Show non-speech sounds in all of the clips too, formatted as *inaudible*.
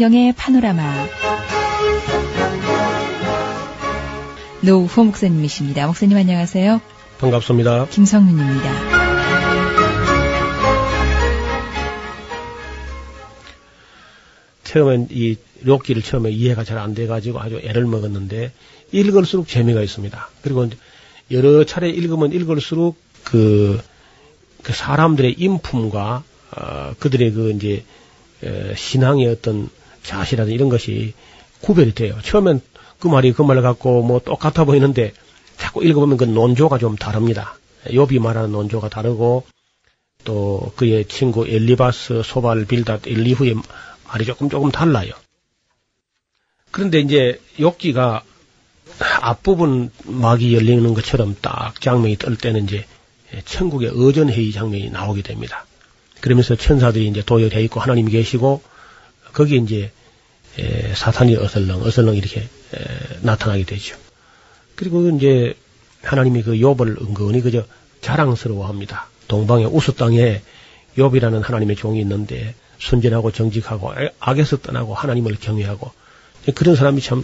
성경의 파노라마 노우호 목사님이십니다. 목사님 안녕하세요. 반갑습니다. 김성윤입니다. 처음엔 이 록기를 처음에 이해가 잘 안 돼가지고 아주 애를 먹었는데 읽을수록 재미가 있습니다. 그리고 여러 차례 읽으면 읽을수록 그, 그 사람들의 인품과 어, 그들의 그 이제 에, 신앙의 어떤 자시라든 이런 것이 구별이 돼요. 처음엔 그 말이 그 말을 갖고 뭐 똑같아 보이는데 자꾸 읽어보면 그 논조가 좀 다릅니다. 욥이 말하는 논조가 다르고 또 그의 친구 엘리바스, 소발, 빌닷, 엘리후의 말이 조금 조금 달라요. 그런데 이제 욥기가 앞부분 막이 열리는 것처럼 딱 장면이 뜰 때는 이제 천국의 어전회의 장면이 나오게 됩니다. 그러면서 천사들이 이제 도열해 있고 하나님이 계시고 거기에 이제 에, 사탄이 어슬렁 어슬렁 이렇게 에, 나타나게 되죠. 그리고 이제 하나님이 그 욥을 은근히 그저 자랑스러워합니다. 동방의 우수 땅에 욥이라는 하나님의 종이 있는데 순전하고 정직하고 악에서 떠나고 하나님을 경외하고 그런 사람이 참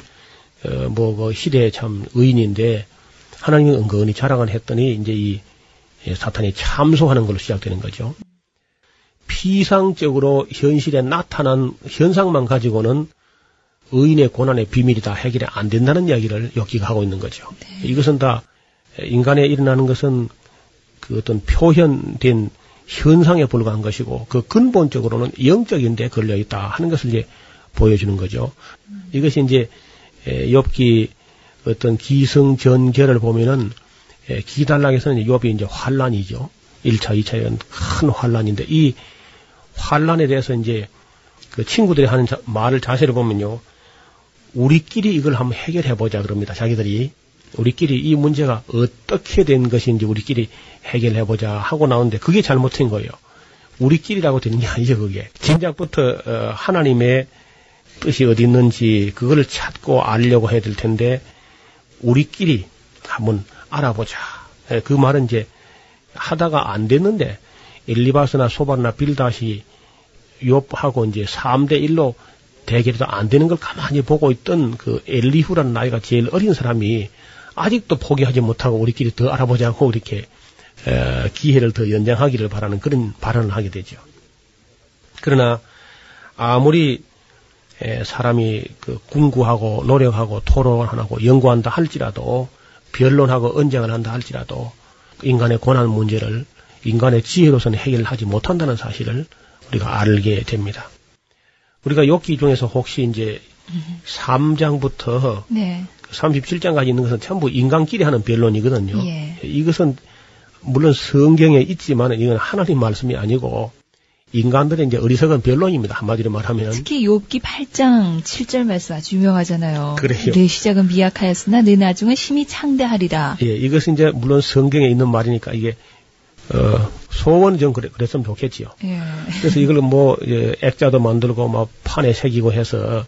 어, 뭐그 시대의 참 의인인데 하나님이 은근히 자랑을 했더니 이제 이 사탄이 참소하는 걸로 시작되는 거죠. 피상적으로 현실에 나타난 현상만 가지고는 의인의 고난의 비밀이 다 해결이 안 된다는 이야기를 여기가 하고 있는 거죠. 네. 이것은 다 인간에 일어나는 것은 그 어떤 표현된 현상에 불과한 것이고 그 근본적으로는 영적인데 걸려 있다 하는 것을 이제 보여주는 거죠. 음. 이것이 이제 엽기 어떤 기승전결을 보면은 기달락에서는 엽이 이제 환란이죠. 1차, 2차에는 큰 환란인데 이 환란에 대해서 이제 그 친구들이 하는 자, 말을 자세를 보면요. 우리끼리 이걸 한번 해결해 보자 그럽니다. 자기들이 우리끼리 이 문제가 어떻게 된 것인지 우리끼리 해결해 보자 하고 나오는데 그게 잘못된 거예요. 우리끼리라고 되는 게 아니죠, 그게. 진작부터 어, 하나님의 뜻이 어디 있는지 그거를 찾고 알려고 해야 될 텐데 우리끼리 한번 알아보자. 예, 그 말은 이제 하다가 안 됐는데 엘리바스나 소바나 빌다시 욥하고 이제 3대 1로 대결도 안 되는 걸 가만히 보고 있던 그 엘리후라는 나이가 제일 어린 사람이 아직도 포기하지 못하고 우리끼리 더 알아보지 않고 이렇게 에, 기회를 더 연장하기를 바라는 그런 발언을 하게 되죠. 그러나 아무리 에, 사람이 그 궁구하고 노력하고 토론하고 연구한다 할지라도 변론하고 언쟁을 한다 할지라도 인간의 고난 문제를 인간의 지혜로서는 해결하지 못한다는 사실을 우리가 알게 됩니다. 우리가 욥기 중에서 혹시 이제 3장부터 네. 37장까지 있는 것은 전부 인간끼리 하는 변론이거든요. 예. 이것은 물론 성경에 있지만 이건 하나님 말씀이 아니고 인간들의 이제 어리석은 변론입니다. 한마디로 말하면. 특히 욥기 8장 7절 말씀 아주 유명하잖아요. 그래요. 내 시작은 미약하였으나 내 나중은 힘이 창대하리라. 예, 이것은 이제 물론 성경에 있는 말이니까 이게 어, 소원은 좀 그래, 그랬으면 좋겠지요. 예. 그래서 이걸 뭐, 예, 액자도 만들고, 막, 판에 새기고 해서,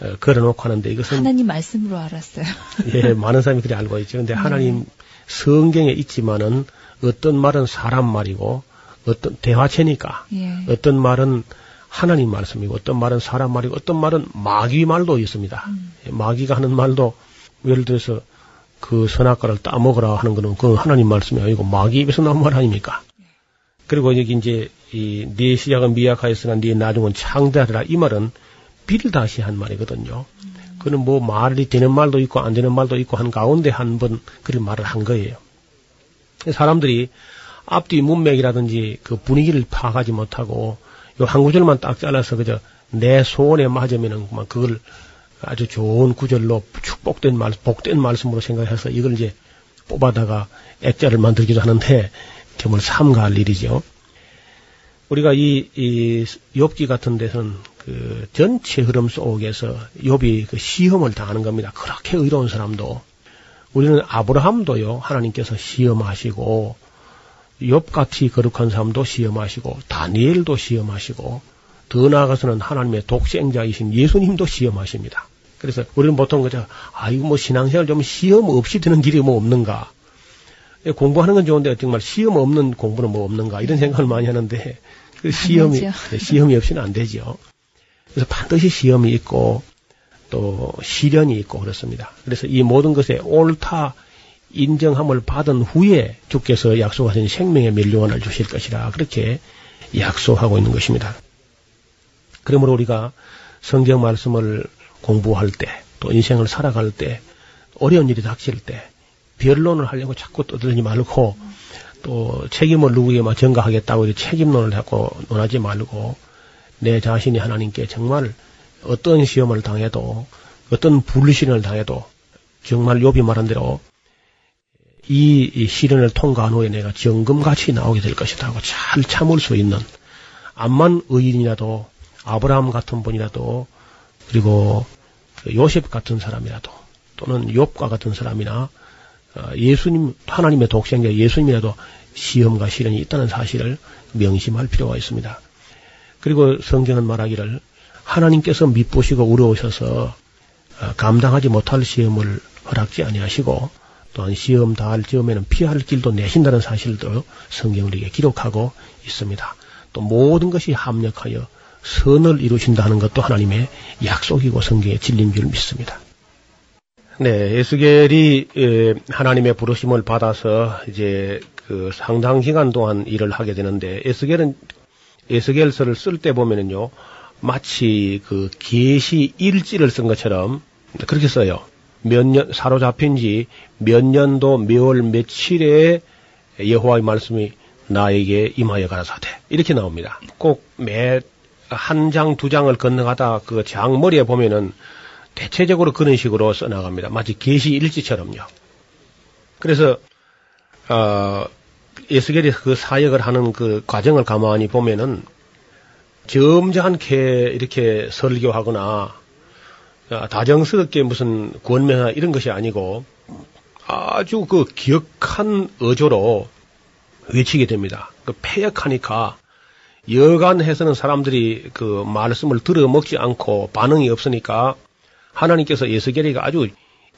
어, 걸어놓고 하는데 이것은. 하나님 말씀으로 알았어요. *laughs* 예, 많은 사람이 그래 알고 있죠. 근데 네. 하나님 성경에 있지만은 어떤 말은 사람 말이고, 어떤 대화체니까, 예. 어떤 말은 하나님 말씀이고, 어떤 말은 사람 말이고, 어떤 말은 마귀 말도 있습니다. 음. 마귀가 하는 말도, 예를 들어서, 그 선악과를 따먹으라 하는 거는 그 하나님 말씀이 아니고 마귀 입에서 나온 말 아닙니까? 그리고 여기 이제 이네 시작은 미약하였으나 네 나중은 창대하리라 이 말은 빌다시 한 말이거든요. 그는 뭐 말이 되는 말도 있고 안 되는 말도 있고 한 가운데 한 번 그런 말을 한 거예요. 사람들이 앞뒤 문맥이라든지 그 분위기를 파악하지 못하고 요 한 구절만 딱 잘라서 그저 내 소원에 맞으면은 그걸 아주 좋은 구절로 축복된 말, 복된 말씀으로 생각해서 이걸 이제 뽑아다가 액자를 만들기도 하는데 정말 삼가할 일이죠. 우리가 이, 이 욥기 같은 데서는 그 전체 흐름 속에서 욥이 그 시험을 당하는 겁니다. 그렇게 의로운 사람도 우리는 아브라함도요 하나님께서 시험하시고 욥같이 거룩한 사람도 시험하시고 다니엘도 시험하시고 더 나아가서는 하나님의 독생자이신 예수님도 시험하십니다. 그래서 우리는 보통 그저 아 이거 뭐 신앙생활 좀 시험 없이 되는 길이 뭐 없는가 공부하는 건 좋은데 정말 시험 없는 공부는 뭐 없는가 이런 생각을 많이 하는데 그 시험이 네, 시험이 없이는 안 되죠. 그래서 반드시 시험이 있고 또 시련이 있고 그렇습니다. 그래서 이 모든 것에 옳다 인정함을 받은 후에 주께서 약속하신 생명의 멸류관을 주실 것이라 그렇게 약속하고 있는 것입니다. 그러므로 우리가 성경 말씀을 공부할 때, 또 인생을 살아갈 때, 어려운 일이 닥칠 때, 변론을 하려고 자꾸 떠들지 말고, 또 책임을 누구에게만 전가하겠다고 책임론을 하고 논하지 말고, 내 자신이 하나님께 정말 어떤 시험을 당해도, 어떤 불신을 당해도, 정말 요비 말한 대로 이 시련을 통과한 후에 내가 정금같이 나오게 될 것이다 하고 잘 참을 수 있는 암만 의인이라도 아브라함 같은 분이라도 그리고 요셉 같은 사람이라도 또는 욥과 같은 사람이나 어, 예수님 하나님의 독생자 예수님이라도 시험과 시련이 있다는 사실을 명심할 필요가 있습니다. 그리고 성경은 말하기를 하나님께서 밑보시고 우려오셔서 어, 감당하지 못할 시험을 허락지 아니하시고 또한 시험 다할 즈음에는 피할 길도 내신다는 사실도 성경을 기록하고 있습니다. 또 모든 것이 합력하여 선을 이루신다는 것도 하나님의 약속이고 성경의 진리인 줄 믿습니다. 네, 에스겔이 하나님의 부르심을 받아서 이제 그 상당 기간 동안 일을 하게 되는데 에스겔은 에스겔서를 쓸 때 보면은요 마치 그 계시 일지를 쓴 것처럼 그렇게 써요. 몇 년 사로잡힌 지 몇 년도 몇월 며칠에 여호와의 말씀이 나에게 임하여 가라사대 이렇게 나옵니다. 꼭 매 한 장, 두 장을 건너가다 그 장머리에 보면은 대체적으로 그런 식으로 써나갑니다. 마치 계시 일지처럼요. 그래서 어, 예수겔이 그 사역을 하는 그 과정을 가만히 보면은 점잖게 이렇게 설교하거나 다정스럽게 무슨 권면이나 이런 것이 아니고 아주 그 기억한 어조로 외치게 됩니다. 그 폐역하니까 여간해서는 사람들이 그 말씀을 들어먹지 않고 반응이 없으니까 하나님께서 예수계리가 아주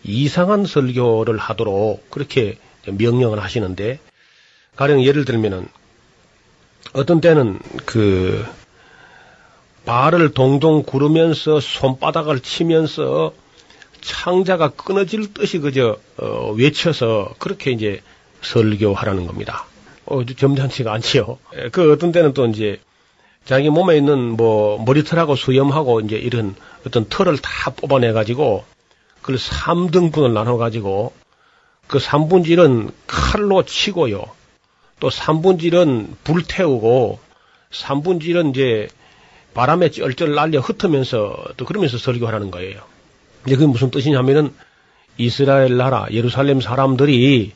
이상한 설교를 하도록 그렇게 명령을 하시는데 가령 예를 들면은 어떤 때는 그 발을 동동 구르면서 손바닥을 치면서 창자가 끊어질 듯이 그저 어, 외쳐서 그렇게 이제 설교하라는 겁니다. 어, 점잖지가 않지요. 그 어떤 때는 또 이제 자기 몸에 있는 뭐 머리털하고 수염하고 이제 이런 어떤 털을 다 뽑아내가지고 그걸 3등분을 나눠가지고 그 3분지 1은 칼로 치고요. 또 3분지 1은 불태우고 3분지 1은 이제 바람에 쩔쩔 날려 흩으면서 또 그러면서 설교하는 거예요. 이제 그게 무슨 뜻이냐면은 이스라엘 나라 예루살렘 사람들이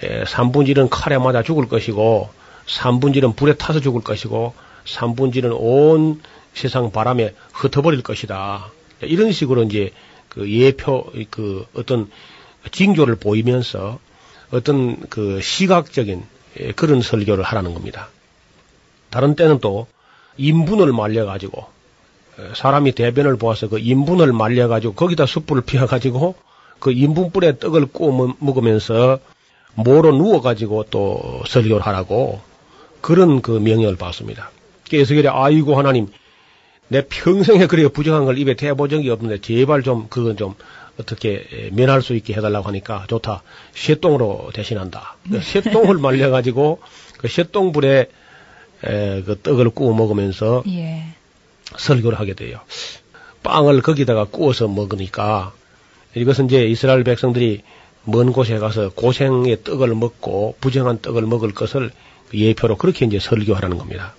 3분질은 칼에 맞아 죽을 것이고 3분질은 불에 타서 죽을 것이고 3분질은 온 세상 바람에 흩어버릴 것이다. 이런 식으로 이제 그 예표 그 어떤 징조를 보이면서 어떤 그 시각적인 그런 설교를 하라는 겁니다. 다른 때는 또 인분을 말려가지고 사람이 대변을 보아서 그 인분을 말려가지고 거기다 숯불을 피워가지고 그 인분불에 떡을 구워 먹으면서 모로 누워가지고 또 설교를 하라고 그런 그 명령을 받습니다. 그래서 그래 아이고 하나님 내 평생에 그래 부정한 걸 입에 대본 적이 없는데 제발 좀 그건 좀 어떻게 면할 수 있게 해달라고 하니까 좋다. 쇠똥으로 대신한다. 그 쇠똥을 *laughs* 말려가지고 그 쇠똥불에 에, 그 떡을 구워 먹으면서 예. 설교를 하게 돼요. 빵을 거기다가 구워서 먹으니까 이것은 이제 이스라엘 백성들이 먼 곳에 가서 고생의 떡을 먹고 부정한 떡을 먹을 것을 예표로 그렇게 이제 설교하라는 겁니다.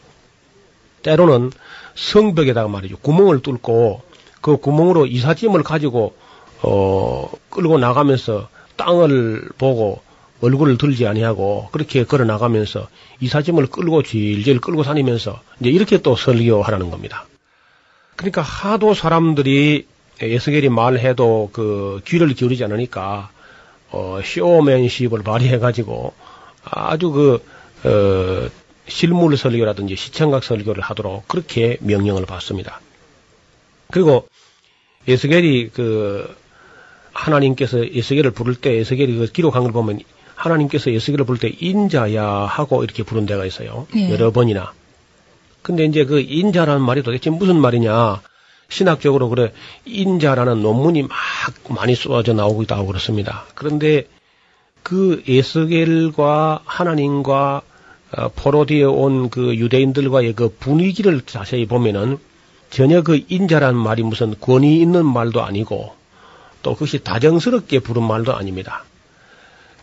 때로는 성벽에다가 말이죠. 구멍을 뚫고 그 구멍으로 이삿짐을 가지고 어 끌고 나가면서 땅을 보고 얼굴을 들지 아니하고 그렇게 걸어 나가면서 이사짐을 끌고 질질 끌고 다니면서 이제 이렇게 또 설교하라는 겁니다. 그러니까 하도 사람들이 예스겔이 말해도 그 귀를 기울이지 않으니까 어 쇼맨십을 발휘해 가지고 아주 그 어, 실물 설교라든지 시청각 설교를 하도록 그렇게 명령을 받습니다. 그리고 에스겔이 그 하나님께서 에스겔을 부를 때 에스겔이 그 기록한 걸 보면 하나님께서 에스겔을 부를 때 인자야 하고 이렇게 부른 데가 있어요. 네. 여러 번이나. 근데 이제 그 인자라는 말이 도대체 무슨 말이냐. 신학적으로 그래 인자라는 논문이 막 많이 쏟아져 나오고 있다고 그렇습니다. 그런데 그 예스겔과 하나님과 어, 포로디에 온 그 유대인들과의 그 분위기를 자세히 보면은 전혀 그 인자라는 말이 무슨 권위 있는 말도 아니고 또 그것이 다정스럽게 부른 말도 아닙니다.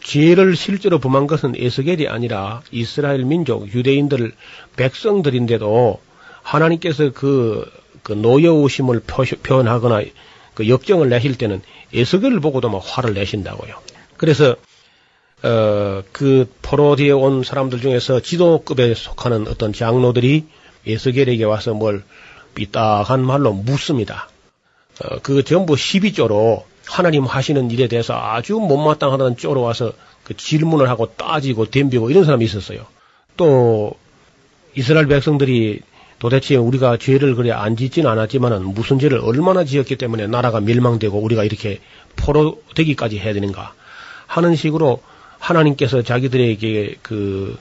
죄를 실제로 범한 것은 에스겔이 아니라 이스라엘 민족, 유대인들, 백성들인데도 하나님께서 그, 그 노여우심을 표현하거나 그 역정을 내실 때는 에스겔을 보고도 막 화를 내신다고요. 그래서 어, 그 포로디에 온 사람들 중에서 지도급에 속하는 어떤 장로들이 에스겔에게 와서 뭘 삐딱한 말로 묻습니다. 어, 그 전부 12조로 하나님 하시는 일에 대해서 아주 못마땅하다는 쪽으로 와서 그 질문을 하고 따지고 덤비고 이런 사람이 있었어요. 또 이스라엘 백성들이 도대체 우리가 죄를 그래 안 짓진 않았지만은 무슨 죄를 얼마나 지었기 때문에 나라가 멸망되고 우리가 이렇게 포로되기까지 해야 되는가 하는 식으로 하나님께서 자기들에게 그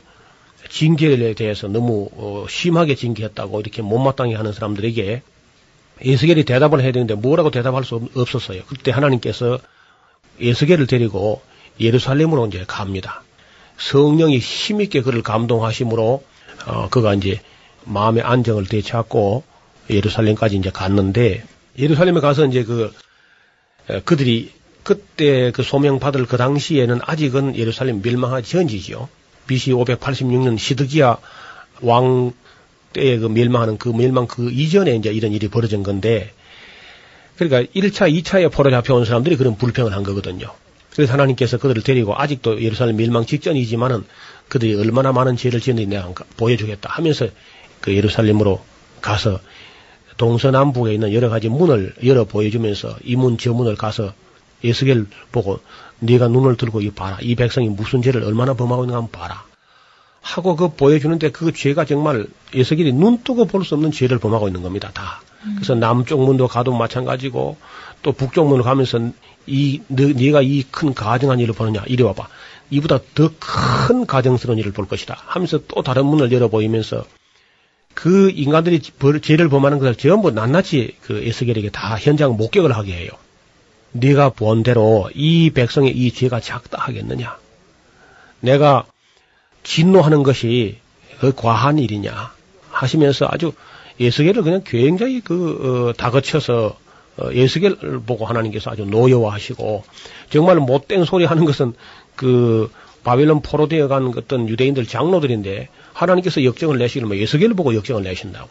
징계에 대해서 너무 어, 심하게 징계했다고 이렇게 못마땅해 하는 사람들에게 예수겔이 대답을 해야 되는데 뭐라고 대답할 수 없었어요. 그때 하나님께서 예수겔을 데리고 예루살렘으로 이제 갑니다. 성령이 힘있게 그를 감동하심으로 어, 그가 이제 마음의 안정을 되찾고 예루살렘까지 이제 갔는데 예루살렘에 가서 이제 그 그들이 그때 그 소명 받을 그 당시에는 아직은 예루살렘 멸망하기 전이지요. BC 586년 시드기야 왕 때에 그 멸망하는 그 멸망 그 이전에 이제 이런 일이 벌어진 건데 그러니까 1차, 2차에 포로 잡혀온 사람들이 그런 불평을 한 거거든요. 그래서 하나님께서 그들을 데리고 아직도 예루살렘 멸망 직전이지만은 그들이 얼마나 많은 죄를 내가 보여주겠다 하면서 그 예루살렘으로 가서 동서남북에 있는 여러 가지 문을 열어 보여주면서 이 문 저 문을 가서 예수겔 보고 네가 눈을 들고 이 봐라 이 백성이 무슨 죄를 얼마나 범하고 있는가 한번 봐라 하고 그 보여주는데 그 죄가 정말 예수길이 눈 뜨고 볼 수 없는 죄를 범하고 있는 겁니다. 다. 음. 그래서 남쪽 문도 가도 마찬가지고 또 북쪽 문을 가면서 이 너, 네가 이 큰 가정한 일을 보느냐 이리 와봐. 이보다 더 큰 가정스러운 일을 볼 것이다. 하면서 또 다른 문을 열어 보이면서 그 인간들이 벌, 죄를 범하는 것을 전부 낱낱이 그 에스겔에게 다 현장 목격을 하게 해요. 네가 본 대로 이 백성의 이 죄가 작다 하겠느냐? 내가 진노하는 것이 그 과한 일이냐 하시면서 아주 예수계를 그냥 굉장히 그 어, 다그쳐서 어, 예수계를 보고 하나님께서 아주 노여워하시고 정말 못된 소리 하는 것은 그 바벨론 포로 되어 간 어떤 유대인들 장로들인데 하나님께서 역정을 내시기를 예수계를 보고 역정을 내신다고.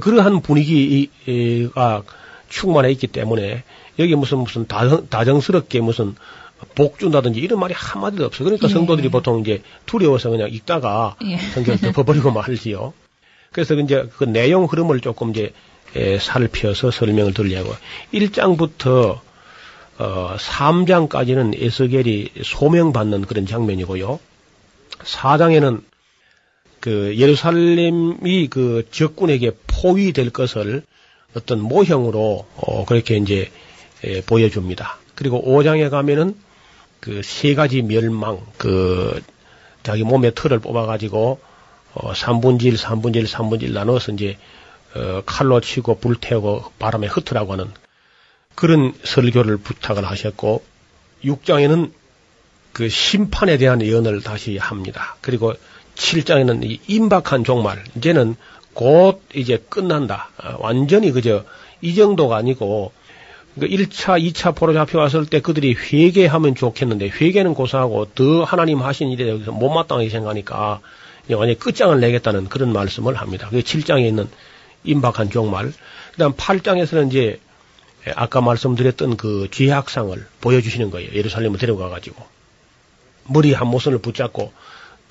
그러한 분위기가 충만해 있기 때문에 여기 무슨 무슨 다정, 다정스럽게 무슨 복 준다든지 이런 말이 한마디도 없어요. 그러니까 예. 성도들이 보통 이제 두려워서 그냥 읽다가 예. 성경을 *laughs* 덮어버리고 말지요. 그래서 이제 그 내용 흐름을 조금 이제 에, 살펴서 설명을 드리려고 1장부터 어, 3장까지는 에스겔이 소명받는 그런 장면이고요. 4장에는 그 예루살렘이 그 적군에게 포위될 것을 어떤 모형으로 어, 그렇게 이제 에, 보여줍니다. 그리고 5장에 가면은 그 세 가지 멸망, 그 자기 몸의 털을 뽑아가지고 어 3분질, 3분질, 3분질 나눠서 이제 어 칼로 치고 불태우고 바람에 흩으라고 하는 그런 설교를 부탁을 하셨고 6장에는 그 심판에 대한 예언을 다시 합니다. 그리고 7장에는 이 임박한 종말, 이제는 곧 이제 끝난다. 어, 완전히 그저 이 정도가 아니고 그 1차, 2차 포로 잡혀왔을 때 그들이 회개하면 좋겠는데 회개는 고사하고 더 하나님 하신 일에 대해서 못마땅하게 생각하니까 완전히 끝장을 내겠다는 그런 말씀을 합니다. 그게 7장에 있는 임박한 종말. 그 다음 8장에서는 이제 아까 말씀드렸던 그 죄악상을 보여주시는 거예요. 예루살렘을 데려가가지고. 머리 한 모선을 붙잡고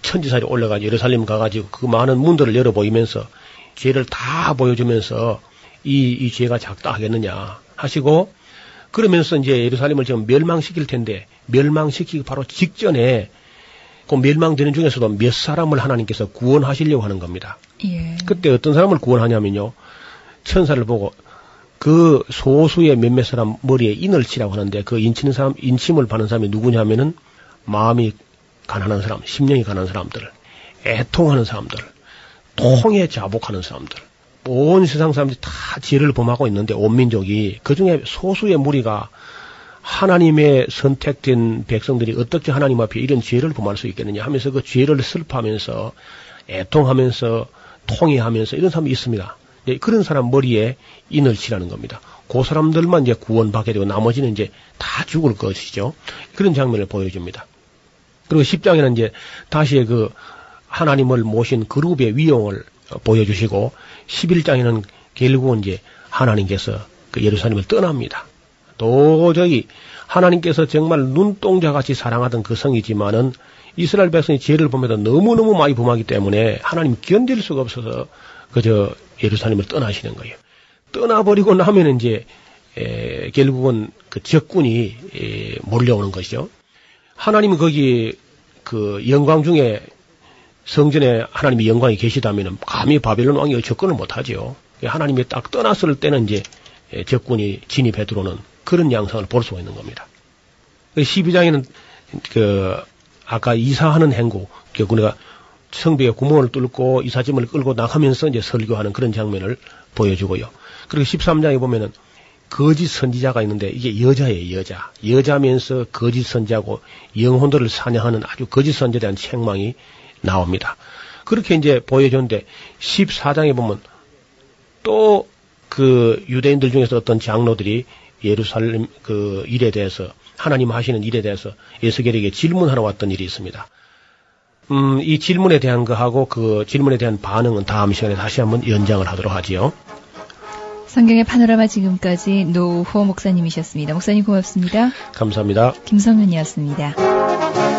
천지살이 올라가 예루살렘 가가지고 그 많은 문들을 열어 보이면서 죄를 다 보여주면서 이, 이 죄가 작다 하겠느냐 하시고 그러면서 이제 예루살렘을 지금 멸망시킬 텐데 멸망시키기 바로 직전에 그 멸망되는 중에서도 몇 사람을 하나님께서 구원하시려고 하는 겁니다. 예. 그때 어떤 사람을 구원하냐면요. 천사를 보고 그 소수의 몇몇 사람 머리에 인을 치라고 하는데 그 인치는 사람, 인침을 받는 사람이 누구냐면은 마음이 가난한 사람, 심령이 가난한 사람들, 애통하는 사람들, 통에 자복하는 사람들, 온 세상 사람들이 다 죄를 범하고 있는데 온 민족이 그 중에 소수의 무리가 하나님의 선택된 백성들이 어떻게 하나님 앞에 이런 죄를 범할 수 있겠느냐 하면서 그 죄를 슬퍼하면서 애통하면서 통해하면서 이런 사람이 있습니다. 그런 사람 머리에 인을 치라는 겁니다. 그 사람들만 이제 구원받게 되고 나머지는 이제 다 죽을 것이죠. 그런 장면을 보여줍니다. 그리고 10장에는 이제 다시 그 하나님을 모신 그룹의 위용을 보여주시고 11장에는 결국은 이제 하나님께서 그 예루살렘을 떠납니다. 도저히 하나님께서 정말 눈동자 같이 사랑하던 그 성이지만은 이스라엘 백성이 죄를 보면서 너무너무 많이 범하기 때문에 하나님 견딜 수가 없어서 그저 예루살렘을 떠나시는 거예요. 떠나버리고 나면 이제 에, 결국은 그 적군이 에, 몰려오는 것이죠. 하나님은 거기 그 영광 중에 성전에 하나님의 영광이 계시다면 감히 바벨론 왕이 접근을 못하지요. 하나님이 딱 떠났을 때는 이제 적군이 진입해 들어오는 그런 양상을 볼 수가 있는 겁니다. 12장에는 그 아까 이사하는 행구, 그 우리가 성벽에 구멍을 뚫고 이사짐을 끌고 나가면서 이제 설교하는 그런 장면을 보여주고요. 그리고 13장에 보면은 거짓 선지자가 있는데 이게 여자예요, 여자. 여자면서 거짓 선지하고 영혼들을 사냥하는 아주 거짓 선지에 대한 책망이 나옵니다. 그렇게 이제 보여줬는데 14장에 보면 또 그 유대인들 중에서 어떤 장로들이 예루살렘 그 일에 대해서 하나님 하시는 일에 대해서 예수겔에게 질문하러 왔던 일이 있습니다. 음, 이 질문에 대한 거하고 그 질문에 대한 반응은 다음 시간에 다시 한번 연장을 하도록 하지요. 성경의 파노라마 지금까지 노호 목사님이셨습니다. 목사님 고맙습니다. 감사합니다. 김성윤이었습니다.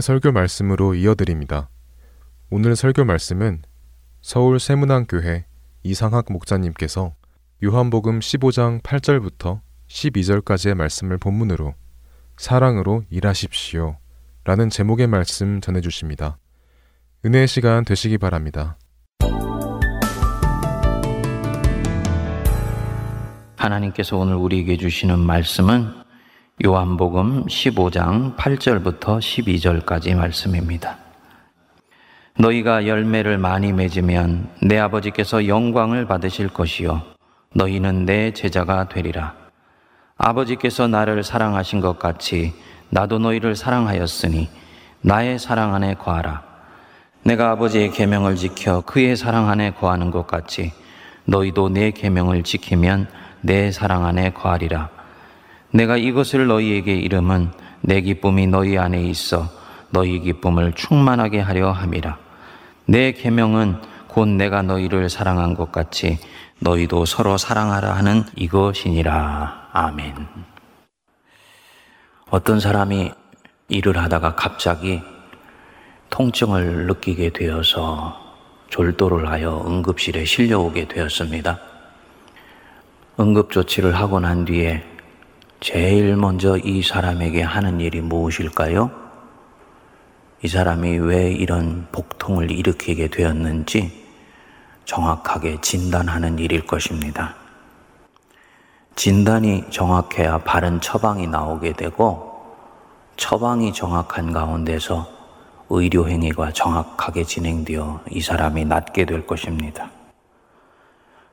설교 말씀으로 이어드립니다. 오늘 설교 말씀은 서울 세문안교회 이상학 목사님께서 요한복음 15장 8절부터 12절까지의 말씀을 본문으로 사랑으로 일하십시오 라는 제목의 말씀 전해주십니다. 은혜의 시간 되시기 바랍니다. 하나님께서 오늘 우리에게 주시는 말씀은 요한복음 15장 8절부터 12절까지 말씀입니다. 너희가 열매를 많이 맺으면 내 아버지께서 영광을 받으실 것이요 너희는 내 제자가 되리라. 아버지께서 나를 사랑하신 것 같이 나도 너희를 사랑하였으니 나의 사랑 안에 거하라. 내가 아버지의 계명을 지켜 그의 사랑 안에 거하는 것 같이 너희도 내 계명을 지키면 내 사랑 안에 거하리라. 내가 이것을 너희에게 이름은 내 기쁨이 너희 안에 있어 너희 기쁨을 충만하게 하려 함이라. 내 계명은 곧 내가 너희를 사랑한 것 같이 너희도 서로 사랑하라 하는 이것이니라. 아멘. 어떤 사람이 일을 하다가 갑자기 통증을 느끼게 되어서 졸도를 하여 응급실에 실려오게 되었습니다. 응급조치를 하고 난 뒤에 제일 먼저 이 사람에게 하는 일이 무엇일까요? 이 사람이 왜 이런 복통을 일으키게 되었는지 정확하게 진단하는 일일 것입니다. 진단이 정확해야 바른 처방이 나오게 되고 처방이 정확한 가운데서 의료행위가 정확하게 진행되어 이 사람이 낫게 될 것입니다.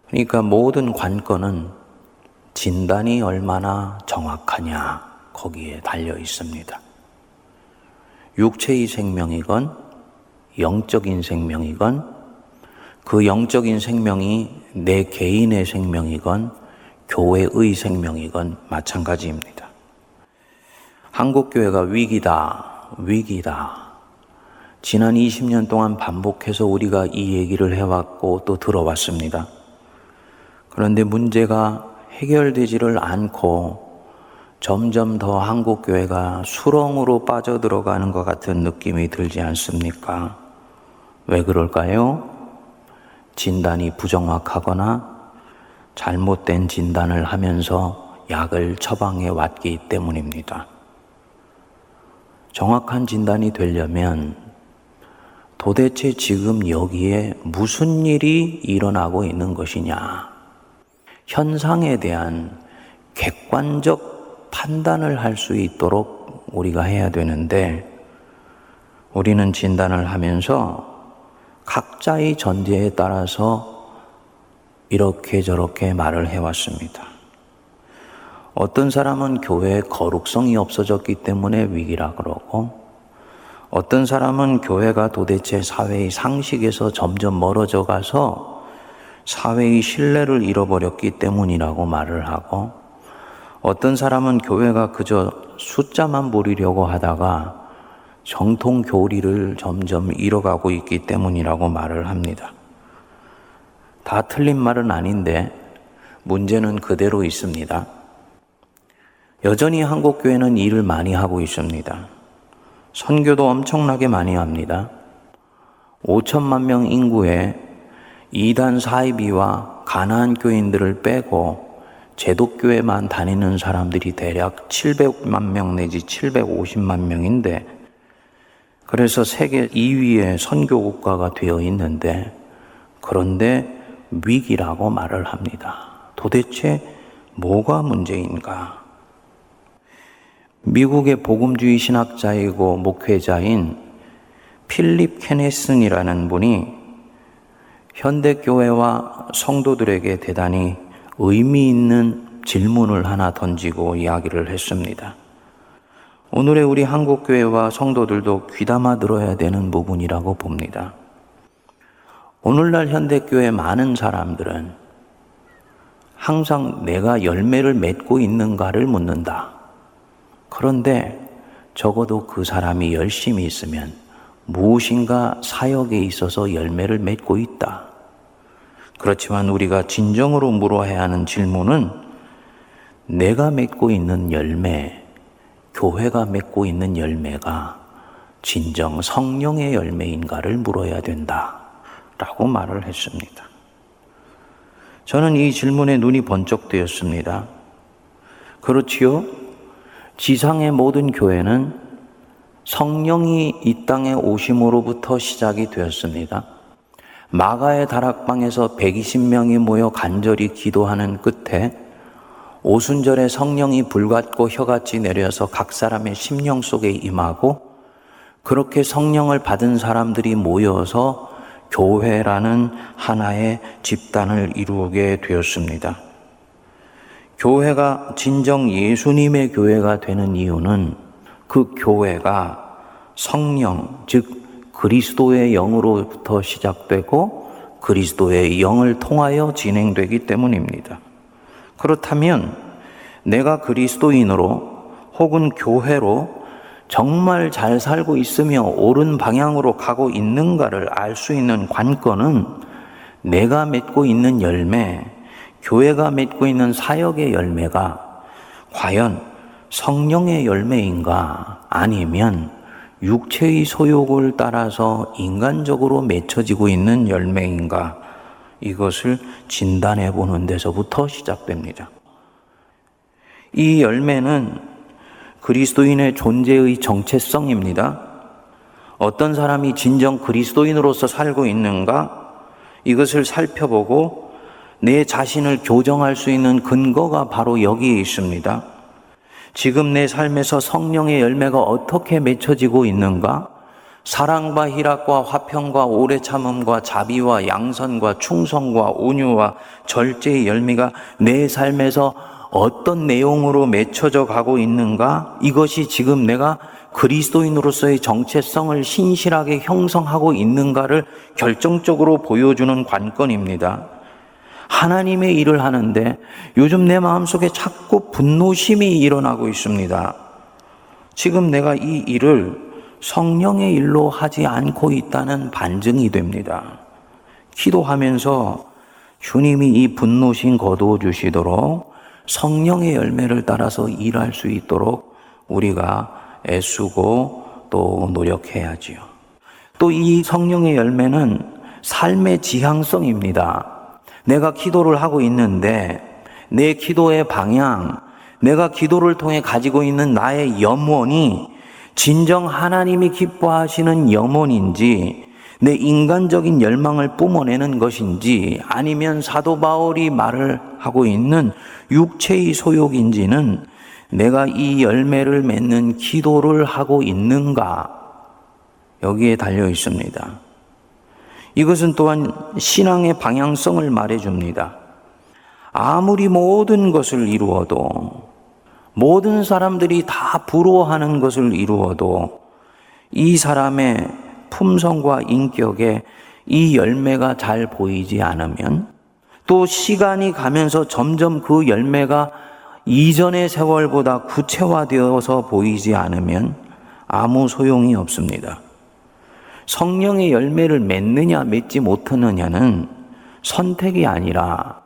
그러니까 모든 관건은 진단이 얼마나 정확하냐 거기에 달려 있습니다. 육체의 생명이건 영적인 생명이건 그 영적인 생명이 내 개인의 생명이건 교회의 생명이건 마찬가지입니다. 한국교회가 위기다, 위기다. 지난 20년 동안 반복해서 우리가 이 얘기를 해왔고 또 들어왔습니다. 그런데 문제가 해결되지를 않고 점점 더 한국 교회가 수렁으로 빠져들어가는 것 같은 느낌이 들지 않습니까? 왜 그럴까요? 진단이 부정확하거나 잘못된 진단을 하면서 약을 처방해 왔기 때문입니다. 정확한 진단이 되려면 도대체 지금 여기에 무슨 일이 일어나고 있는 것이냐? 현상에 대한 객관적 판단을 할 수 있도록 우리가 해야 되는데 우리는 진단을 하면서 각자의 전제에 따라서 이렇게 저렇게 말을 해왔습니다. 어떤 사람은 교회에 거룩성이 없어졌기 때문에 위기라 그러고 어떤 사람은 교회가 도대체 사회의 상식에서 점점 멀어져 가서 사회의 신뢰를 잃어버렸기 때문이라고 말을 하고 어떤 사람은 교회가 그저 숫자만 부리려고 하다가 정통 교리를 점점 잃어가고 있기 때문이라고 말을 합니다. 다 틀린 말은 아닌데 문제는 그대로 있습니다. 여전히 한국 교회는 일을 많이 하고 있습니다. 선교도 엄청나게 많이 합니다. 5천만 명 인구에 이단 사이비와 가나안 교인들을 빼고 제독교회만 다니는 사람들이 대략 700만 명 내지 750만 명인데 그래서 세계 2위의 선교 국가가 되어 있는데 그런데 위기라고 말을 합니다. 도대체 뭐가 문제인가? 미국의 복음주의 신학자이고 목회자인 필립 케네슨이라는 분이 현대교회와 성도들에게 대단히 의미 있는 질문을 하나 던지고 이야기를 했습니다. 오늘의 우리 한국교회와 성도들도 귀담아 들어야 되는 부분이라고 봅니다. 오늘날 현대교회 많은 사람들은 항상 내가 열매를 맺고 있는가를 묻는다. 그런데 적어도 그 사람이 열심히 있으면 무엇인가 사역에 있어서 열매를 맺고 있다. 그렇지만 우리가 진정으로 물어야 하는 질문은 내가 맺고 있는 열매, 교회가 맺고 있는 열매가 진정 성령의 열매인가를 물어야 된다. 라고 말을 했습니다. 저는 이 질문에 눈이 번쩍 뜨였습니다. 그렇지요? 지상의 모든 교회는 성령이 이 땅에 오심으로부터 시작이 되었습니다. 마가의 다락방에서 120명이 모여 간절히 기도하는 끝에 오순절에 성령이 불같고 혀같이 내려서 각 사람의 심령 속에 임하고 그렇게 성령을 받은 사람들이 모여서 교회라는 하나의 집단을 이루게 되었습니다. 교회가 진정 예수님의 교회가 되는 이유는 그 교회가 성령, 즉 그리스도의 영으로부터 시작되고 그리스도의 영을 통하여 진행되기 때문입니다. 그렇다면 내가 그리스도인으로 혹은 교회로 정말 잘 살고 있으며 옳은 방향으로 가고 있는가를 알 수 있는 관건은 내가 맺고 있는 열매, 교회가 맺고 있는 사역의 열매가 과연 성령의 열매인가 아니면 육체의 소욕을 따라서 인간적으로 맺혀지고 있는 열매인가 이것을 진단해 보는 데서부터 시작됩니다. 이 열매는 그리스도인의 존재의 정체성입니다. 어떤 사람이 진정 그리스도인으로서 살고 있는가 이것을 살펴보고 내 자신을 교정할 수 있는 근거가 바로 여기에 있습니다. 지금 내 삶에서 성령의 열매가 어떻게 맺혀지고 있는가? 사랑과 희락과 화평과 오래 참음과 자비와 양선과 충성과 온유와 절제의 열매가 내 삶에서 어떤 내용으로 맺혀져 가고 있는가? 이것이 지금 내가 그리스도인으로서의 정체성을 신실하게 형성하고 있는가를 결정적으로 보여주는 관건입니다. 하나님의 일을 하는데 요즘 내 마음속에 자꾸 분노심이 일어나고 있습니다. 지금 내가 이 일을 성령의 일로 하지 않고 있다는 반증이 됩니다. 기도하면서 주님이 이 분노심 거두어 주시도록 성령의 열매를 따라서 일할 수 있도록 우리가 애쓰고 또 노력해야지요. 또 이 성령의 열매는 삶의 지향성입니다. 내가 기도를 하고 있는데 내 기도의 방향, 내가 기도를 통해 가지고 있는 나의 염원이 진정 하나님이 기뻐하시는 염원인지 내 인간적인 열망을 뿜어내는 것인지 아니면 사도 바울이 말을 하고 있는 육체의 소욕인지는 내가 이 열매를 맺는 기도를 하고 있는가 여기에 달려 있습니다. 이것은 또한 신앙의 방향성을 말해줍니다. 아무리 모든 것을 이루어도, 모든 사람들이 다 부러워하는 것을 이루어도, 이 사람의 품성과 인격에 이 열매가 잘 보이지 않으면, 또 시간이 가면서 점점 그 열매가 이전의 세월보다 구체화되어서 보이지 않으면 아무 소용이 없습니다. 성령의 열매를 맺느냐 맺지 못하느냐는 선택이 아니라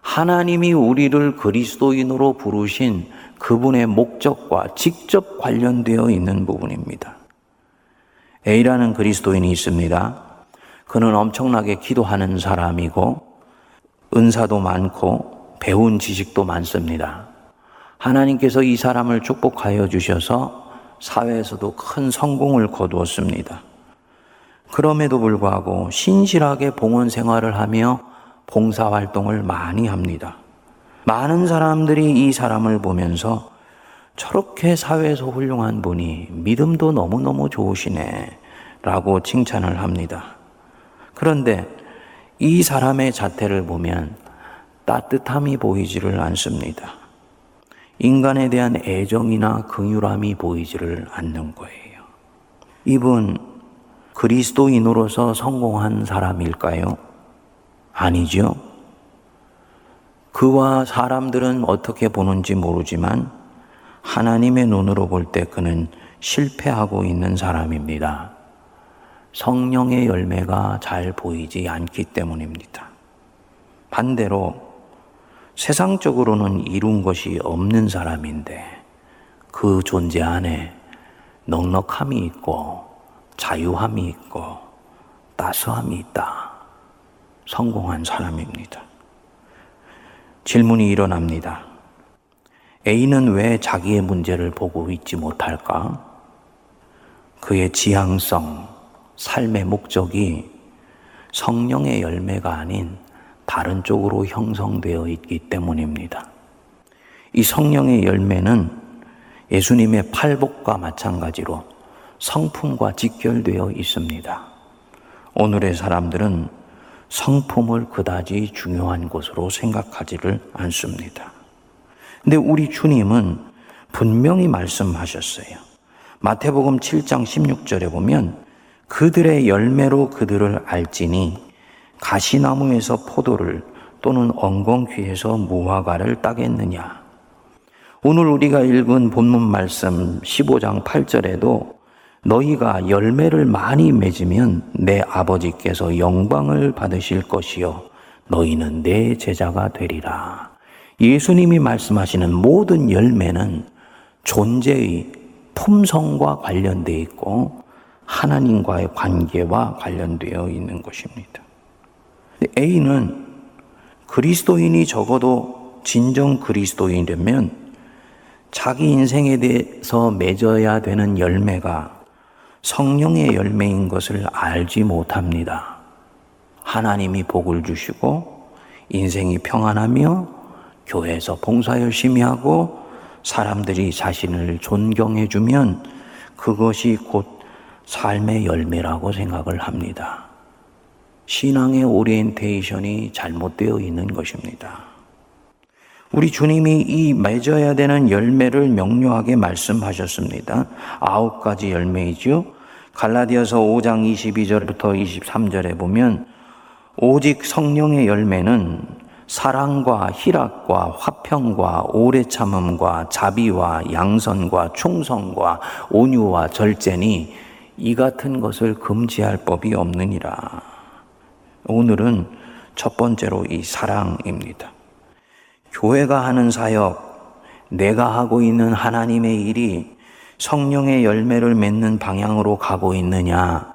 하나님이 우리를 그리스도인으로 부르신 그분의 목적과 직접 관련되어 있는 부분입니다. A라는 그리스도인이 있습니다. 그는 엄청나게 기도하는 사람이고 은사도 많고 배운 지식도 많습니다. 하나님께서 이 사람을 축복하여 주셔서 사회에서도 큰 성공을 거두었습니다. 그럼에도 불구하고 신실하게 봉헌 생활을 하며 봉사 활동을 많이 합니다. 많은 사람들이 이 사람을 보면서 저렇게 사회에서 훌륭한 분이 믿음도 너무너무 좋으시네 라고 칭찬을 합니다. 그런데 이 사람의 자태를 보면 따뜻함이 보이지를 않습니다. 인간에 대한 애정이나 긍휼함이 보이지를 않는 거예요. 이분 그리스도인으로서 성공한 사람일까요? 아니죠. 그와 사람들은 어떻게 보는지 모르지만 하나님의 눈으로 볼 때 그는 실패하고 있는 사람입니다. 성령의 열매가 잘 보이지 않기 때문입니다. 반대로 세상적으로는 이룬 것이 없는 사람인데 그 존재 안에 넉넉함이 있고 자유함이 있고 따스함이 있다. 성공한 사람입니다. 질문이 일어납니다. A는 왜 자기의 문제를 보고 있지 못할까? 그의 지향성, 삶의 목적이 성령의 열매가 아닌 다른 쪽으로 형성되어 있기 때문입니다. 이 성령의 열매는 예수님의 팔복과 마찬가지로 성품과 직결되어 있습니다. 오늘의 사람들은 성품을 그다지 중요한 것으로 생각하지를 않습니다. 근데 우리 주님은 분명히 말씀하셨어요. 마태복음 7장 16절에 보면 그들의 열매로 그들을 알지니 가시나무에서 포도를 또는 엉겅퀴에서 무화과를 따겠느냐. 오늘 우리가 읽은 본문 말씀 15장 8절에도 너희가 열매를 많이 맺으면 내 아버지께서 영광을 받으실 것이요. 너희는 내 제자가 되리라. 예수님이 말씀하시는 모든 열매는 존재의 품성과 관련되어 있고 하나님과의 관계와 관련되어 있는 것입니다. A는 그리스도인이 적어도 진정 그리스도인이라면 자기 인생에 대해서 맺어야 되는 열매가 성령의 열매인 것을 알지 못합니다. 하나님이 복을 주시고 인생이 평안하며 교회에서 봉사 열심히 하고 사람들이 자신을 존경해 주면 그것이 곧 삶의 열매라고 생각을 합니다. 신앙의 오리엔테이션이 잘못되어 있는 것입니다. 우리 주님이 이 맺어야 되는 열매를 명료하게 말씀하셨습니다. 아홉 가지 열매이죠. 갈라디아서 5장 22절부터 23절에 보면 오직 성령의 열매는 사랑과 희락과 화평과 오래 참음과 자비와 양선과 충성과 온유와 절제니 이 같은 것을 금지할 법이 없느니라. 오늘은 첫 번째로 이 사랑입니다. 교회가 하는 사역, 내가 하고 있는 하나님의 일이 성령의 열매를 맺는 방향으로 가고 있느냐,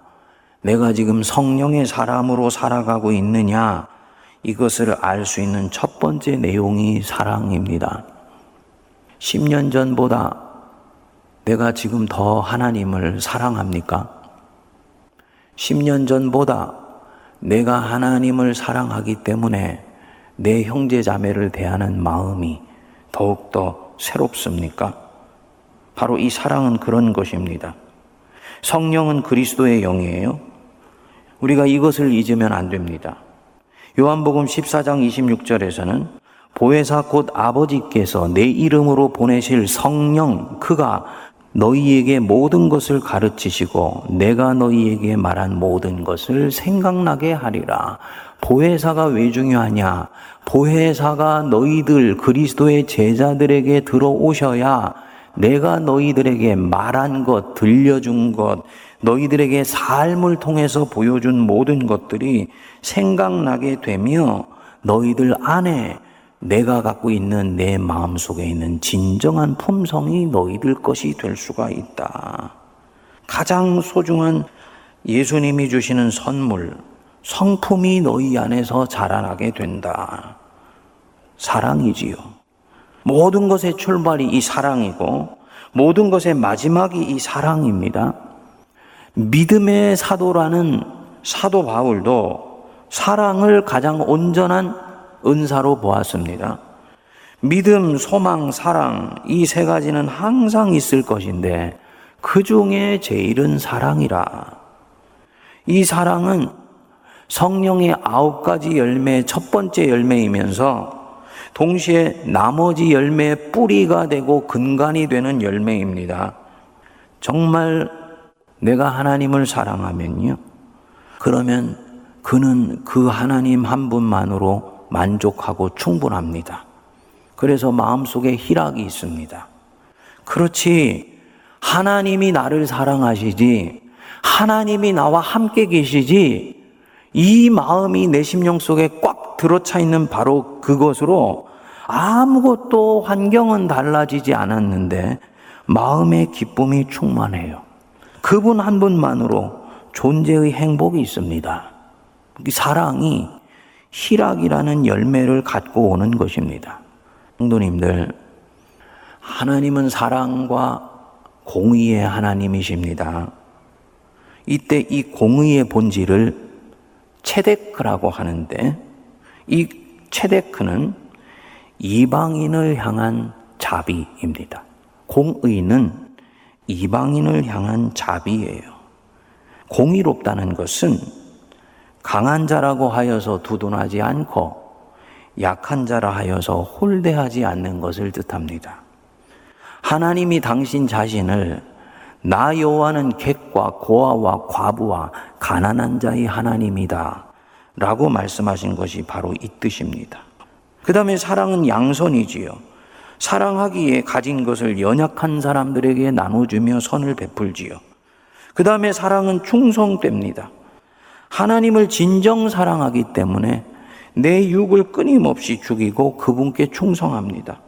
내가 지금 성령의 사람으로 살아가고 있느냐, 이것을 알 수 있는 첫 번째 내용이 사랑입니다. 10년 전보다 내가 지금 더 하나님을 사랑합니까? 10년 전보다 내가 하나님을 사랑하기 때문에 내 형제 자매를 대하는 마음이 더욱더 새롭습니까? 바로 이 사랑은 그런 것입니다. 성령은 그리스도의 영이에요. 우리가 이것을 잊으면 안 됩니다. 요한복음 14장 26절에서는 보혜사 곧 아버지께서 내 이름으로 보내실 성령 그가 너희에게 모든 것을 가르치시고 내가 너희에게 말한 모든 것을 생각나게 하리라. 보혜사가 왜 중요하냐? 보혜사가 너희들 그리스도의 제자들에게 들어오셔야 내가 너희들에게 말한 것, 들려준 것, 너희들에게 삶을 통해서 보여준 모든 것들이 생각나게 되며 너희들 안에 내가 갖고 있는 내 마음 속에 있는 진정한 품성이 너희들 것이 될 수가 있다. 가장 소중한 예수님이 주시는 선물, 성품이 너희 안에서 자라나게 된다. 사랑이지요. 모든 것의 출발이 이 사랑이고 모든 것의 마지막이 이 사랑입니다. 믿음의 사도라는 사도 바울도 사랑을 가장 온전한 은사로 보았습니다. 믿음, 소망, 사랑, 이 세 가지는 항상 있을 것인데, 그 중에 제일은 사랑이라. 이 사랑은 성령의 아홉 가지 열매의 첫 번째 열매이면서, 동시에 나머지 열매의 뿌리가 되고 근간이 되는 열매입니다. 정말 내가 하나님을 사랑하면요. 그러면 그는 그 하나님 한 분만으로 만족하고 충분합니다. 그래서 마음속에 희락이 있습니다. 그렇지. 하나님이 나를 사랑하시지. 하나님이 나와 함께 계시지. 이 마음이 내 심령 속에 꽉 들어차 있는 바로 그것으로 아무것도 환경은 달라지지 않았는데 마음의 기쁨이 충만해요. 그분 한 분만으로 존재의 행복이 있습니다. 사랑이 희락이라는 열매를 갖고 오는 것입니다. 성도님들, 하나님은 사랑과 공의의 하나님이십니다. 이때 이 공의의 본질을 체데크라고 하는데 이 체데크는 이방인을 향한 자비입니다. 공의는 이방인을 향한 자비예요. 공의롭다는 것은 강한 자라고 하여서 두둔하지 않고 약한 자라 하여서 홀대하지 않는 것을 뜻합니다. 하나님이 당신 자신을 나 여호와는 객과 고아와 과부와 가난한 자의 하나님이다. 라고 말씀하신 것이 바로 이 뜻입니다. 그 다음에 사랑은 양선이지요. 사랑하기에 가진 것을 연약한 사람들에게 나눠주며 선을 베풀지요. 그 다음에 사랑은 충성됩니다. 하나님을 진정 사랑하기 때문에 내 육을 끊임없이 죽이고 그분께 충성합니다.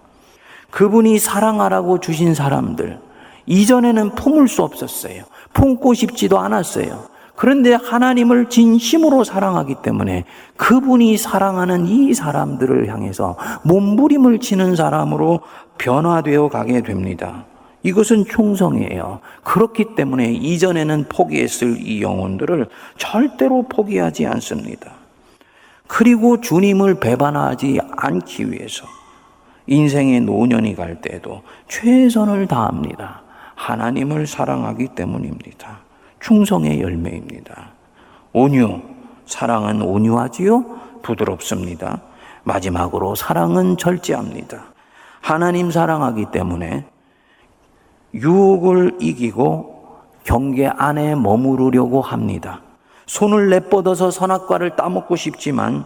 그분이 사랑하라고 주신 사람들, 이전에는 품을 수 없었어요. 품고 싶지도 않았어요. 그런데 하나님을 진심으로 사랑하기 때문에 그분이 사랑하는 이 사람들을 향해서 몸부림을 치는 사람으로 변화되어 가게 됩니다. 이것은 충성이에요. 그렇기 때문에 이전에는 포기했을 이 영혼들을 절대로 포기하지 않습니다. 그리고 주님을 배반하지 않기 위해서 인생의 노년이 갈 때도 최선을 다합니다. 하나님을 사랑하기 때문입니다. 충성의 열매입니다. 온유, 사랑은 온유하지요? 부드럽습니다. 마지막으로 사랑은 절제합니다. 하나님 사랑하기 때문에 유혹을 이기고 경계 안에 머무르려고 합니다. 손을 내뻗어서 선악과를 따먹고 싶지만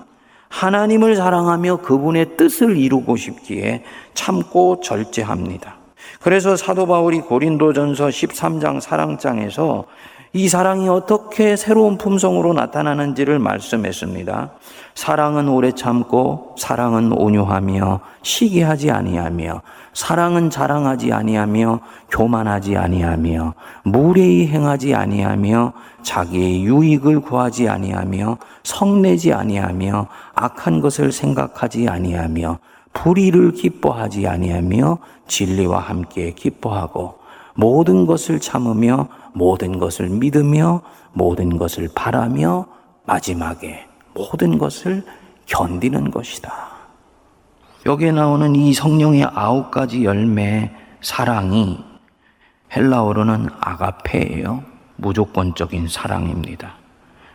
하나님을 사랑하며 그분의 뜻을 이루고 싶기에 참고 절제합니다. 그래서 사도 바울이 고린도전서 13장 사랑장에서 이 사랑이 어떻게 새로운 품성으로 나타나는지를 말씀했습니다. 사랑은 오래 참고 사랑은 온유하며 시기하지 아니하며 사랑은 자랑하지 아니하며 교만하지 아니하며 무례히 행하지 아니하며 자기의 유익을 구하지 아니하며 성내지 아니하며 악한 것을 생각하지 아니하며 불의를 기뻐하지 아니하며 진리와 함께 기뻐하고 모든 것을 참으며 모든 것을 믿으며 모든 것을 바라며 마지막에 모든 것을 견디는 것이다. 여기에 나오는 이 성령의 아홉 가지 열매 사랑이 헬라어로는 아가페예요. 무조건적인 사랑입니다.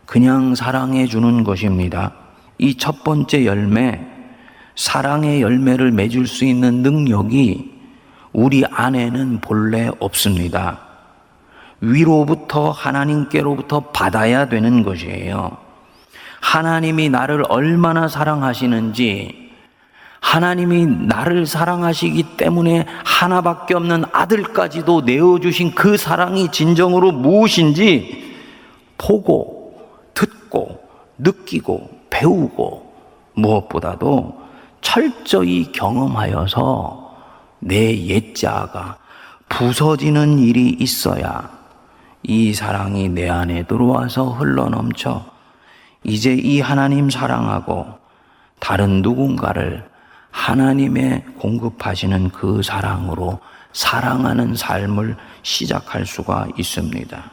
그냥 사랑해 주는 것입니다. 이 첫 번째 열매, 사랑의 열매를 맺을 수 있는 능력이 우리 안에는 본래 없습니다. 위로부터 하나님께로부터 받아야 되는 것이에요. 하나님이 나를 얼마나 사랑하시는지, 하나님이 나를 사랑하시기 때문에 하나밖에 없는 아들까지도 내어주신 그 사랑이 진정으로 무엇인지 보고, 듣고, 느끼고, 배우고, 무엇보다도 철저히 경험하여서 내 옛자가 부서지는 일이 있어야 이 사랑이 내 안에 들어와서 흘러넘쳐 이제 이 하나님 사랑하고 다른 누군가를 하나님의 공급하시는 그 사랑으로 사랑하는 삶을 시작할 수가 있습니다.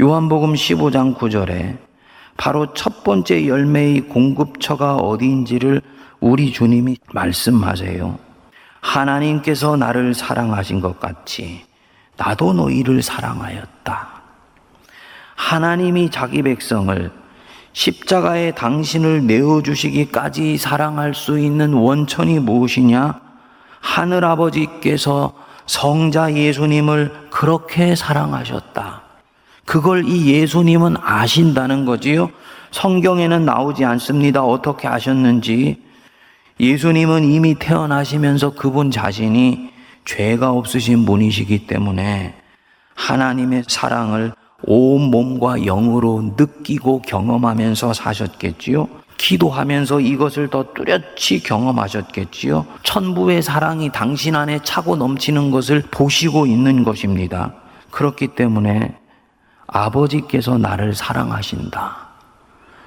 요한복음 15장 9절에 바로 첫 번째 열매의 공급처가 어디인지를 우리 주님이 말씀하세요. 하나님께서 나를 사랑하신 것 같이 나도 너희를 사랑하였다. 하나님이 자기 백성을 십자가에 당신을 내어주시기까지 사랑할 수 있는 원천이 무엇이냐? 하늘 아버지께서 성자 예수님을 그렇게 사랑하셨다. 그걸 이 예수님은 아신다는 거지요. 성경에는 나오지 않습니다. 어떻게 아셨는지. 예수님은 이미 태어나시면서 그분 자신이 죄가 없으신 분이시기 때문에 하나님의 사랑을 온 몸과 영으로 느끼고 경험하면서 사셨겠지요. 기도하면서 이것을 더 뚜렷이 경험하셨겠지요. 천부의 사랑이 당신 안에 차고 넘치는 것을 보시고 있는 것입니다. 그렇기 때문에 아버지께서 나를 사랑하신다.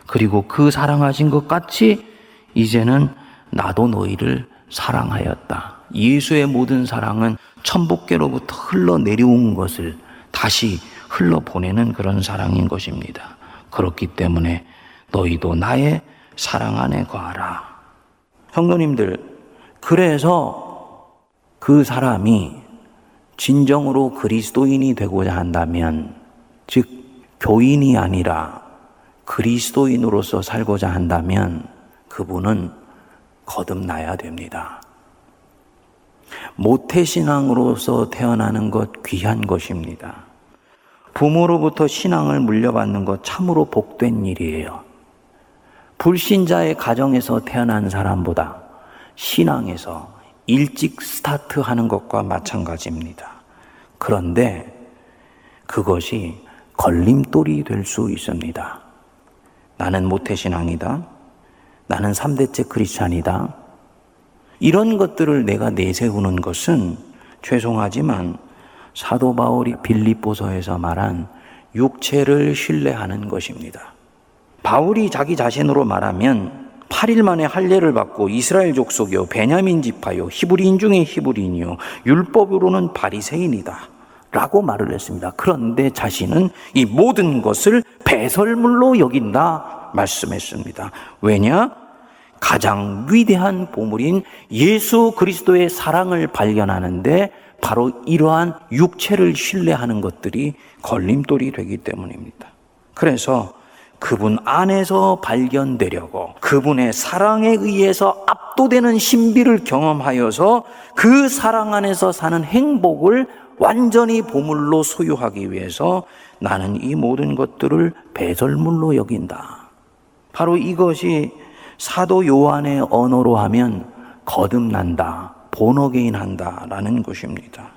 그리고 그 사랑하신 것 같이 이제는 나도 너희를 사랑하였다. 예수의 모든 사랑은 천복계로부터 흘러내려온 것을 다시 흘러보내는 그런 사랑인 것입니다. 그렇기 때문에 너희도 나의 사랑 안에 거하라. 성도님들, 그래서 그 사람이 진정으로 그리스도인이 되고자 한다면, 즉, 교인이 아니라 그리스도인으로서 살고자 한다면 그분은 거듭나야 됩니다. 모태신앙으로서 태어나는 것 귀한 것입니다. 부모로부터 신앙을 물려받는 것 참으로 복된 일이에요. 불신자의 가정에서 태어난 사람보다 신앙에서 일찍 스타트 하는 것과 마찬가지입니다. 그런데 그것이 걸림돌이 될 수 있습니다. 나는 모태신앙이다. 나는 3대째 크리스찬이다. 이런 것들을 내가 내세우는 것은 죄송하지만 사도 바울이 빌립보서에서 말한 육체를 신뢰하는 것입니다. 바울이 자기 자신으로 말하면 8일 만에 할례를 받고 이스라엘 족속이요 베냐민 지파요 히브리인 중에 히브리인이요 율법으로는 바리새인이다. 라고 말을 했습니다. 그런데 자신은 이 모든 것을 배설물로 여긴다 말씀했습니다. 왜냐? 가장 위대한 보물인 예수 그리스도의 사랑을 발견하는데 바로 이러한 육체를 신뢰하는 것들이 걸림돌이 되기 때문입니다. 그래서 그분 안에서 발견되려고 그분의 사랑에 의해서 압도되는 신비를 경험하여서 그 사랑 안에서 사는 행복을 완전히 보물로 소유하기 위해서 나는 이 모든 것들을 배설물로 여긴다. 바로 이것이 사도 요한의 언어로 하면 거듭난다, 본어게인 한다 라는 것입니다.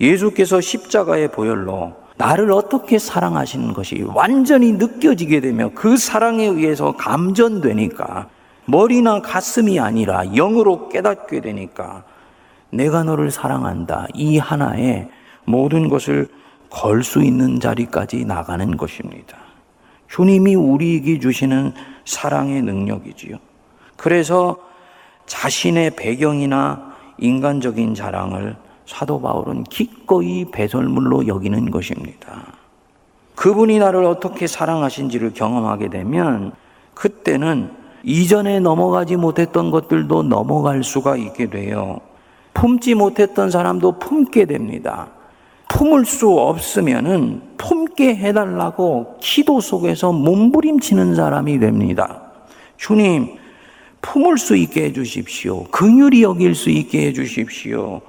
예수께서 십자가의 보혈로 나를 어떻게 사랑하시는 것이 완전히 느껴지게 되며 그 사랑에 의해서 감전되니까 머리나 가슴이 아니라 영으로 깨닫게 되니까 내가 너를 사랑한다. 이 하나에 모든 것을 걸 수 있는 자리까지 나가는 것입니다. 주님이 우리에게 주시는 사랑의 능력이지요. 그래서 자신의 배경이나 인간적인 자랑을 사도 바울은 기꺼이 배설물로 여기는 것입니다. 그분이 나를 어떻게 사랑하신지를 경험하게 되면 그때는 이전에 넘어가지 못했던 것들도 넘어갈 수가 있게 돼요. 품지 못했던 사람도 품게 됩니다. 품을 수 없으면은 품게 해달라고 기도 속에서 몸부림치는 사람이 됩니다. 주님, 품을 수 있게 해주십시오. 긍휼히 여길 수 있게 해주십시오.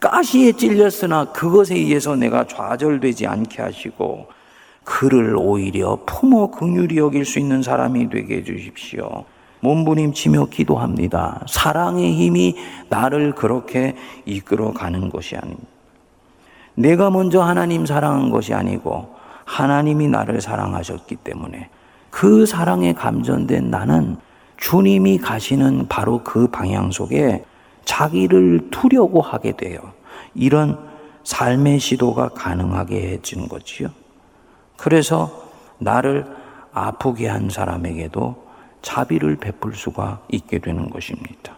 가시에 찔렸으나 그것에 의해서 내가 좌절되지 않게 하시고 그를 오히려 품어 긍휼히 여길 수 있는 사람이 되게 해주십시오. 몸부림치며 기도합니다. 사랑의 힘이 나를 그렇게 이끌어 가는 것이 아닙니다. 내가 먼저 하나님 사랑한 것이 아니고 하나님이 나를 사랑하셨기 때문에 그 사랑에 감전된 나는 주님이 가시는 바로 그 방향 속에 자기를 두려고 하게 돼요. 이런 삶의 시도가 가능하게 해준 거지요. 그래서 나를 아프게 한 사람에게도 자비를 베풀 수가 있게 되는 것입니다.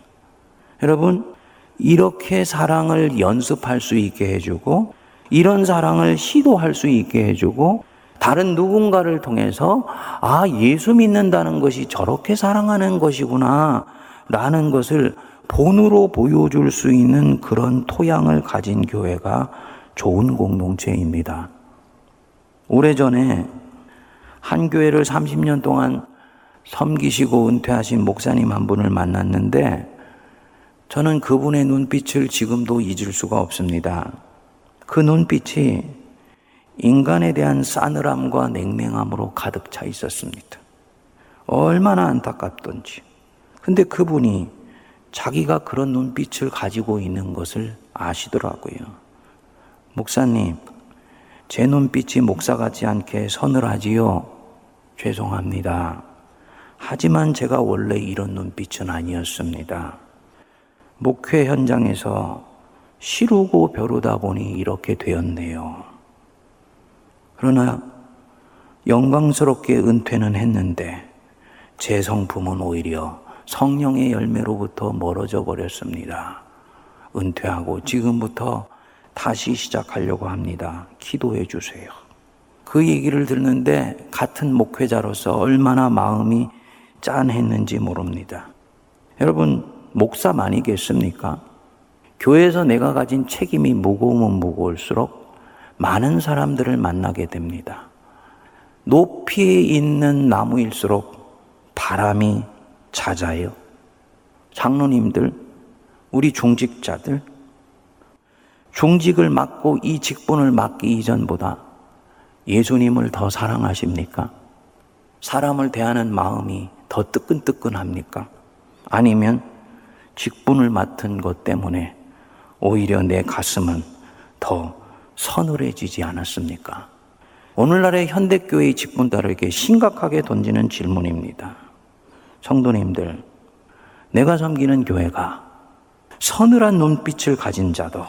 여러분, 이렇게 사랑을 연습할 수 있게 해주고, 이런 사랑을 시도할 수 있게 해주고, 다른 누군가를 통해서, 아, 예수 믿는다는 것이 저렇게 사랑하는 것이구나, 라는 것을 본으로 보여줄 수 있는 그런 토양을 가진 교회가 좋은 공동체입니다. 오래전에 한 교회를 30년 동안 섬기시고 은퇴하신 목사님 한 분을 만났는데 저는 그분의 눈빛을 지금도 잊을 수가 없습니다. 그 눈빛이 인간에 대한 싸늘함과 냉랭함으로 가득 차 있었습니다. 얼마나 안타깝던지. 근데 그분이 자기가 그런 눈빛을 가지고 있는 것을 아시더라고요. 목사님, 제 눈빛이 목사 같지 않게 서늘하지요? 죄송합니다. 하지만 제가 원래 이런 눈빛은 아니었습니다. 목회 현장에서 시루고 벼르다 보니 이렇게 되었네요. 그러나 영광스럽게 은퇴는 했는데 제 성품은 오히려 성령의 열매로부터 멀어져 버렸습니다. 은퇴하고 지금부터 다시 시작하려고 합니다. 기도해 주세요. 그 얘기를 듣는데 같은 목회자로서 얼마나 마음이 짠했는지 모릅니다. 여러분, 목사만이겠습니까? 교회에서 내가 가진 책임이 무거우면 무거울수록 많은 사람들을 만나게 됩니다. 높이 있는 나무일수록 바람이 잦아요. 장로님들, 우리 중직자들, 중직을 맡고 이 직분을 맡기 이전보다 예수님을 더 사랑하십니까? 사람을 대하는 마음이 더 뜨끈뜨끈합니까? 아니면 직분을 맡은 것 때문에 오히려 내 가슴은 더 서늘해지지 않았습니까? 오늘날의 현대교회의 직분자에게 심각하게 던지는 질문입니다. 성도님들, 내가 섬기는 교회가 서늘한 눈빛을 가진 자도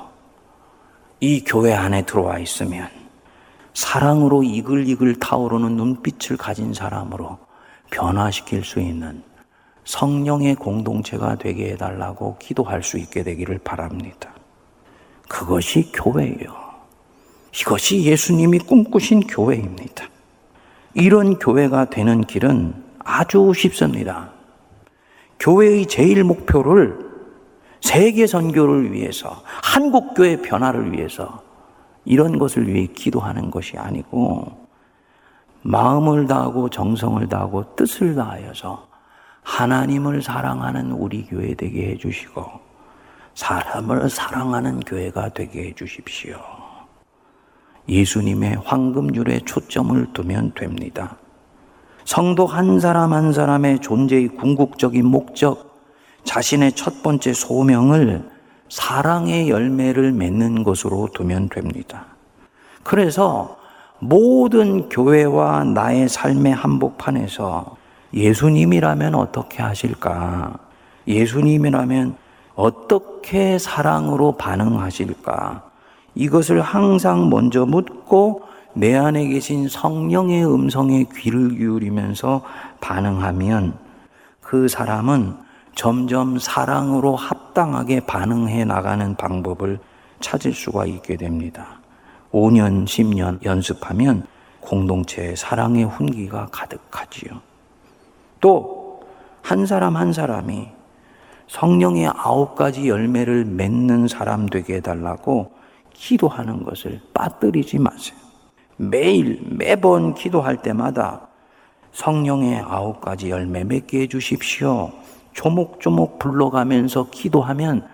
이 교회 안에 들어와 있으면 사랑으로 이글이글 타오르는 눈빛을 가진 사람으로 변화시킬 수 있는 성령의 공동체가 되게 해달라고 기도할 수 있게 되기를 바랍니다. 그것이 교회예요. 이것이 예수님이 꿈꾸신 교회입니다. 이런 교회가 되는 길은 아주 쉽습니다. 교회의 제일 목표를 세계 선교를 위해서, 한국 교회 변화를 위해서 이런 것을 위해 기도하는 것이 아니고 마음을 다하고 정성을 다하고 뜻을 다하여서 하나님을 사랑하는 우리 교회 되게 해 주시고 사람을 사랑하는 교회가 되게 해 주십시오. 예수님의 황금률에 초점을 두면 됩니다. 성도 한 사람 한 사람의 존재의 궁극적인 목적, 자신의 첫 번째 소명을 사랑의 열매를 맺는 것으로 두면 됩니다. 그래서 모든 교회와 나의 삶의 한복판에서 예수님이라면 어떻게 하실까? 예수님이라면 어떻게 사랑으로 반응하실까? 이것을 항상 먼저 묻고 내 안에 계신 성령의 음성에 귀를 기울이면서 반응하면 그 사람은 점점 사랑으로 합당하게 반응해 나가는 방법을 찾을 수가 있게 됩니다. 5년, 10년 연습하면 공동체의 사랑의 훈기가 가득하지요. 또 한 사람 한 사람이 성령의 아홉 가지 열매를 맺는 사람 되게 해달라고 기도하는 것을 빠뜨리지 마세요. 매일, 매번 기도할 때마다 성령의 아홉 가지 열매 맺게 해주십시오. 조목조목 불러가면서 기도하면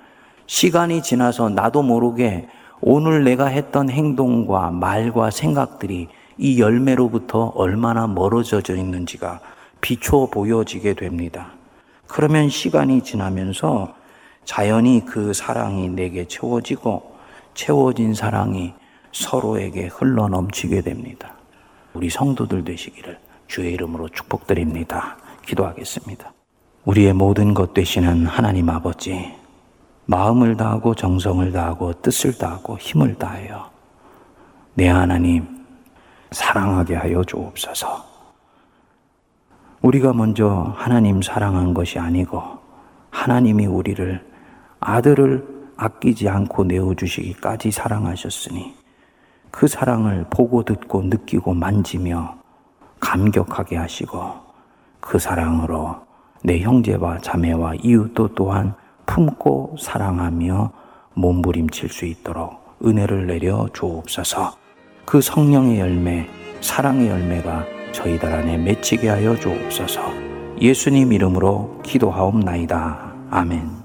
시간이 지나서 나도 모르게 오늘 내가 했던 행동과 말과 생각들이 이 열매로부터 얼마나 멀어져 있는지가 비춰 보여지게 됩니다. 그러면 시간이 지나면서 자연히 그 사랑이 내게 채워지고 채워진 사랑이 서로에게 흘러 넘치게 됩니다. 우리 성도들 되시기를 주의 이름으로 축복드립니다. 기도하겠습니다. 우리의 모든 것 되시는 하나님 아버지, 마음을 다하고 정성을 다하고 뜻을 다하고 힘을 다하여 내 하나님 사랑하게 하여 주옵소서. 우리가 먼저 하나님 사랑한 것이 아니고 하나님이 우리를 아들을 아끼지 않고 내어주시기까지 사랑하셨으니 그 사랑을 보고 듣고 느끼고 만지며 감격하게 하시고 그 사랑으로 내 형제와 자매와 이웃도 또한 품고 사랑하며 몸부림칠 수 있도록 은혜를 내려 주옵소서. 그 성령의 열매, 사랑의 열매가 저희들 안에 맺히게 하여 주옵소서 예수님 이름으로 기도하옵나이다. 아멘.